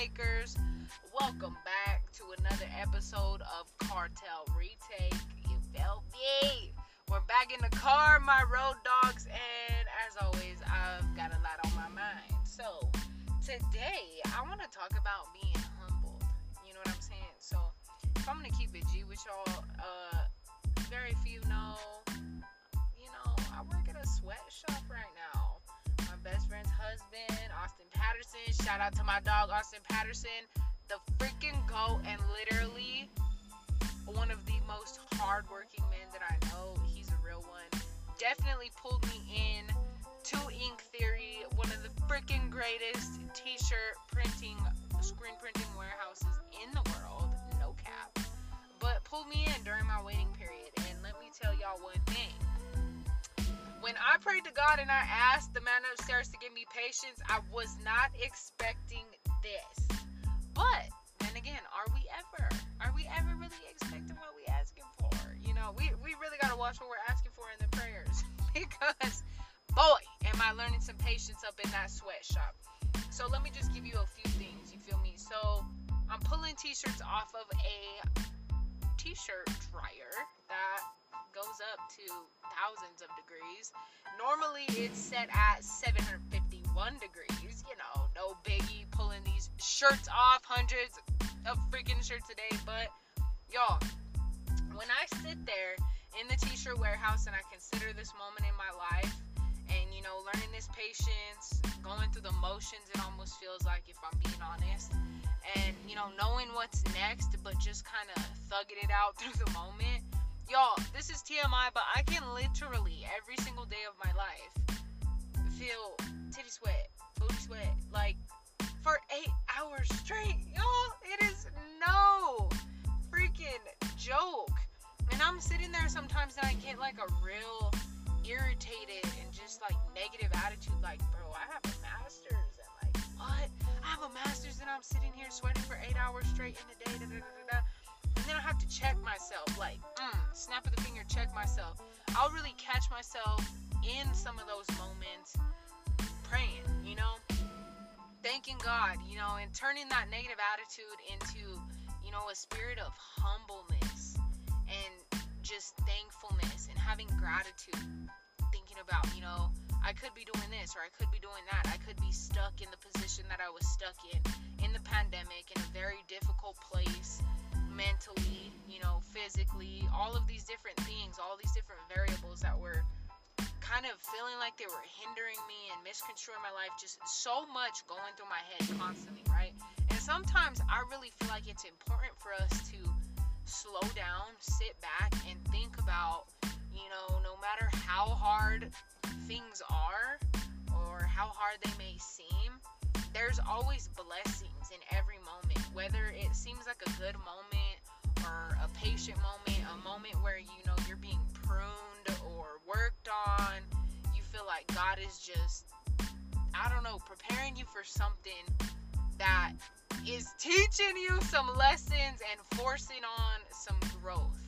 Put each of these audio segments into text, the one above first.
takers. Welcome back to another episode of Cartel Retake. You felt me? We're back in the car, my road dogs, and as always, I've got a lot on my mind. So, today, I want to talk about being humbled. You know what I'm saying? So, if I'm going to keep it G with y'all, uh, very few know, you know, I work at a sweatshop right now. My best friend's husband, Austin Patterson. Shout out to my dog, Austin Patterson. The freaking goat and literally one of the most hardworking men that I know. He's a real one. Definitely pulled me in to Ink Theory, one of the freaking greatest t-shirt printing, screen printing warehouses in the world. No cap. But pulled me in during my waiting period. And let me tell y'all one. When I prayed to God and I asked the man upstairs to give me patience, I was not expecting this. But then again, are we ever? Are we ever really expecting what we asking for? You know, we, we really gotta watch what we're asking for in the prayers because boy, am I learning some patience up in that sweatshop. So let me just give you a few things. You feel me? So I'm pulling t-shirts off of a t-shirt dryer that goes up to thousands of degrees. Normally it's set at 751 degrees. You know, no biggie pulling these shirts off, hundreds of freaking shirts a day. But y'all, when I sit there in the t-shirt warehouse and I consider this moment in my life and you know learning this patience going through the motions it almost feels like if i'm being honest and you know knowing what's next but just kind of thugging it out through the moment y'all this is tmi but i can literally every single day of my life feel titty sweat booty sweat like for eight hours straight y'all it is no freaking joke and i'm sitting there sometimes and i get like a real irritated and just like negative attitude like bro i have a master's and like what i have a master's and i'm sitting here sweating for eight hours straight in a day da, da, da, da. And then i have to check myself like mm, snap of the finger check myself. I'll really catch myself in some of those moments praying you know? Thanking god you know and turning that negative attitude into you know a spirit of humbleness and just thankfulness and having gratitude. Thinking about you know i could be doing this or i could be doing that. I could be stuck in the position that i was stuck in in the pandemic in a very difficult place mentally you know physically all of these different things all these different variables that were kind of feeling like they were hindering me and misconstruing my life just so much going through my head constantly right and sometimes i really feel like it's important for us to slow down, sit back, and think about, you know, no matter how hard things are or how hard they may seem, there's always blessings in every moment. Whether it seems like a good moment or a patient moment, a moment where, you know, you're being pruned or worked on, you feel like God is just, I don't know, preparing you for something that is teaching you some lessons and forcing on some growth.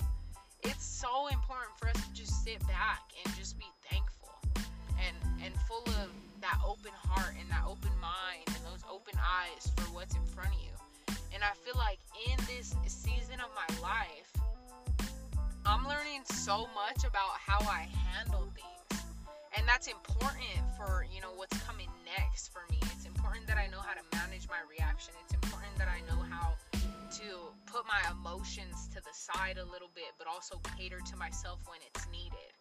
It's so important for us to just sit back and just be thankful and and full of that open heart and that open mind and those open eyes for what's in front of you. And I feel like in this season of my life, I'm learning so much about how I handle things. And that's important for, you know, what's coming next for me. It's important that I know how to manage my reaction. It's important that I know how to put my emotions to the side a little bit, but also cater to myself when it's needed.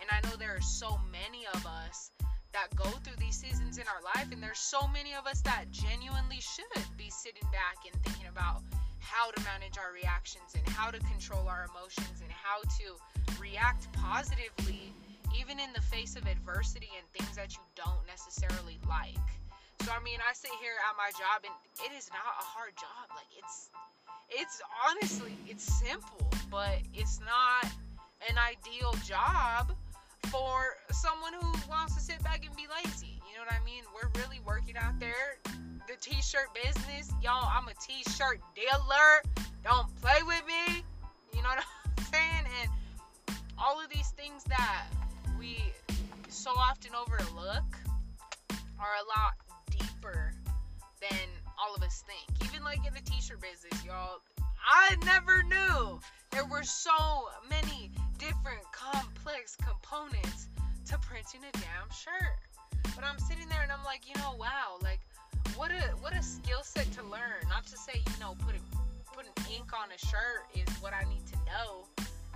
And I know there are so many of us that go through these seasons in our life, and there's so many of us that genuinely should be sitting back and thinking about how to manage our reactions and how to control our emotions and how to react positively even in the face of adversity and things that you don't necessarily like. So I mean, I sit here at my job and it is not a hard job. Like it's it's honestly it's simple, but it's not an ideal job for someone who wants to sit back and be lazy. You know what I mean? We're really working out there. The t-shirt business, y'all, I'm a t-shirt dealer. Don't play with me. You know what I'm saying? And all of these things that we so often overlook are a lot deeper than all of us think. Even like in the t-shirt business, y'all. I never knew there were so many different complex components to printing a damn shirt. But I'm sitting there and I'm like, you know, wow, like what a what a skill set to learn. Not to say, you know, putting putting ink on a shirt is what I need to know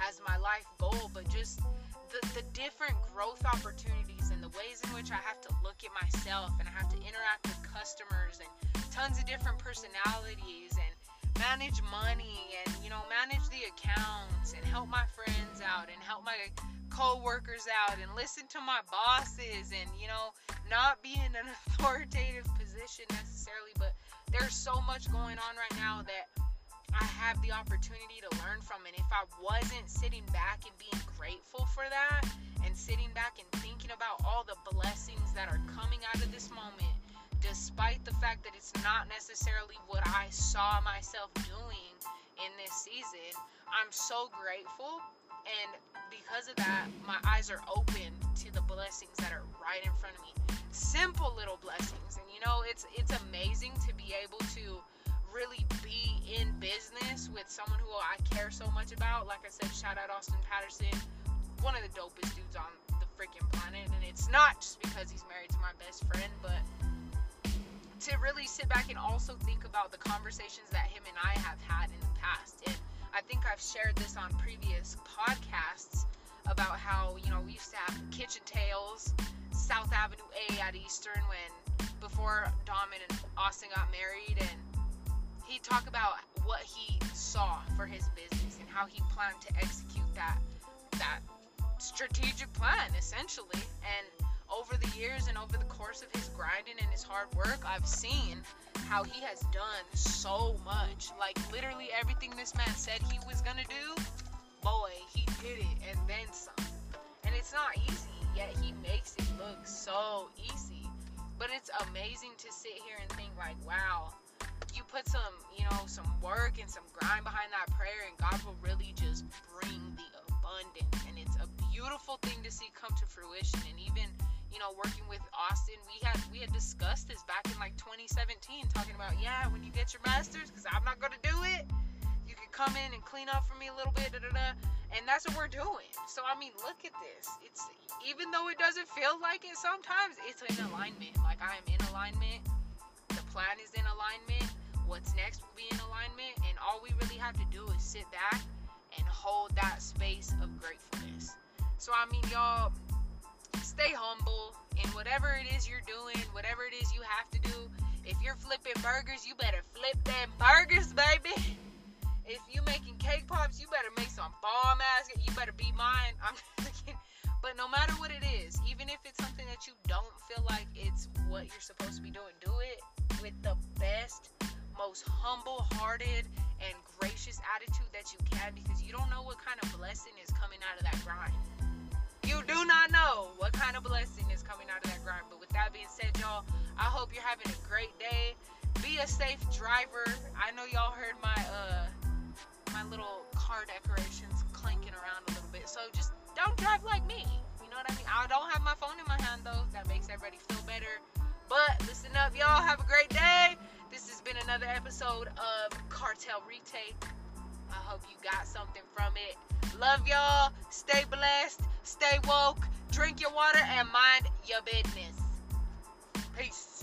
as my life goal, but just the, the different growth opportunities and the ways in which I have to look at myself and I have to interact with customers and tons of different personalities and manage money and you know manage the accounts and help my friends out and help my co-workers out and listen to my bosses and you know not be in an authoritative position necessarily but there's so much going on right now that I have the opportunity to learn from. And if I wasn't sitting back fact that it's not necessarily what I saw myself doing in this season, I'm so grateful. And because of that, my eyes are open to the blessings that are right in front of me. Simple little blessings. And you know, it's it's amazing to be able to really be in business with someone who I care so much about. Like I said, shout out Austin Patterson, one of the dopest dudes on the freaking planet. And it's not just because he's really sit back and also think about the conversations that him and I have had in the past. And I think I've shared this on previous podcasts about how, you know, we used to have Kitchen Tales, South Avenue A at Eastern when before Dom and Austin got married and he talked about what he saw for his business and how he planned to execute that that strategic plan essentially and over the years and over the course of his grinding and his hard work, I've seen how he has done so much. Like literally everything this man said he was gonna do, boy, he did it and then some. And it's not easy, yet he makes it look so easy. But it's amazing to sit here and think like, wow, you put some, you know, some work and some grind behind that prayer and God will really just bring the abundance. And it's a beautiful thing to see come to fruition. And even you know, working with Austin, we had we had discussed this back in like 2017, talking about yeah, when you get your masters, because I'm not gonna do it. You can come in and clean up for me a little bit, da, da, da. and that's what we're doing. So I mean, look at this. It's even though it doesn't feel like it sometimes, it's in alignment. Like I am in alignment. The plan is in alignment. What's next will be in alignment, and all we really have to do is sit back and hold that space of gratefulness. So I mean, y'all stay humble in whatever it is you're doing, whatever it is you have to do. If you're flipping burgers, you better flip them burgers, baby. If you making cake pops, you better make some bomb ass. You better be mine. I'm. But no matter what it is, even if it's something that you don't feel like it's what you're supposed to be doing, do it with the best, most humble-hearted and gracious attitude that you can because you don't know what kind of blessing is coming out of that grind you do not know what kind of blessing is coming out of that grind. But with that being said, y'all, I hope you're having a great day. Be a safe driver. I know y'all heard my uh my little car decorations clanking around a little bit. So just don't drive like me. You know what I mean? I don't have my phone in my hand though. That makes everybody feel better. But listen up, y'all. Have a great day. This has been another episode of Cartel Retake. I hope you got something from it. Love y'all. Stay blessed. Stay woke. Drink your water and mind your business. Peace.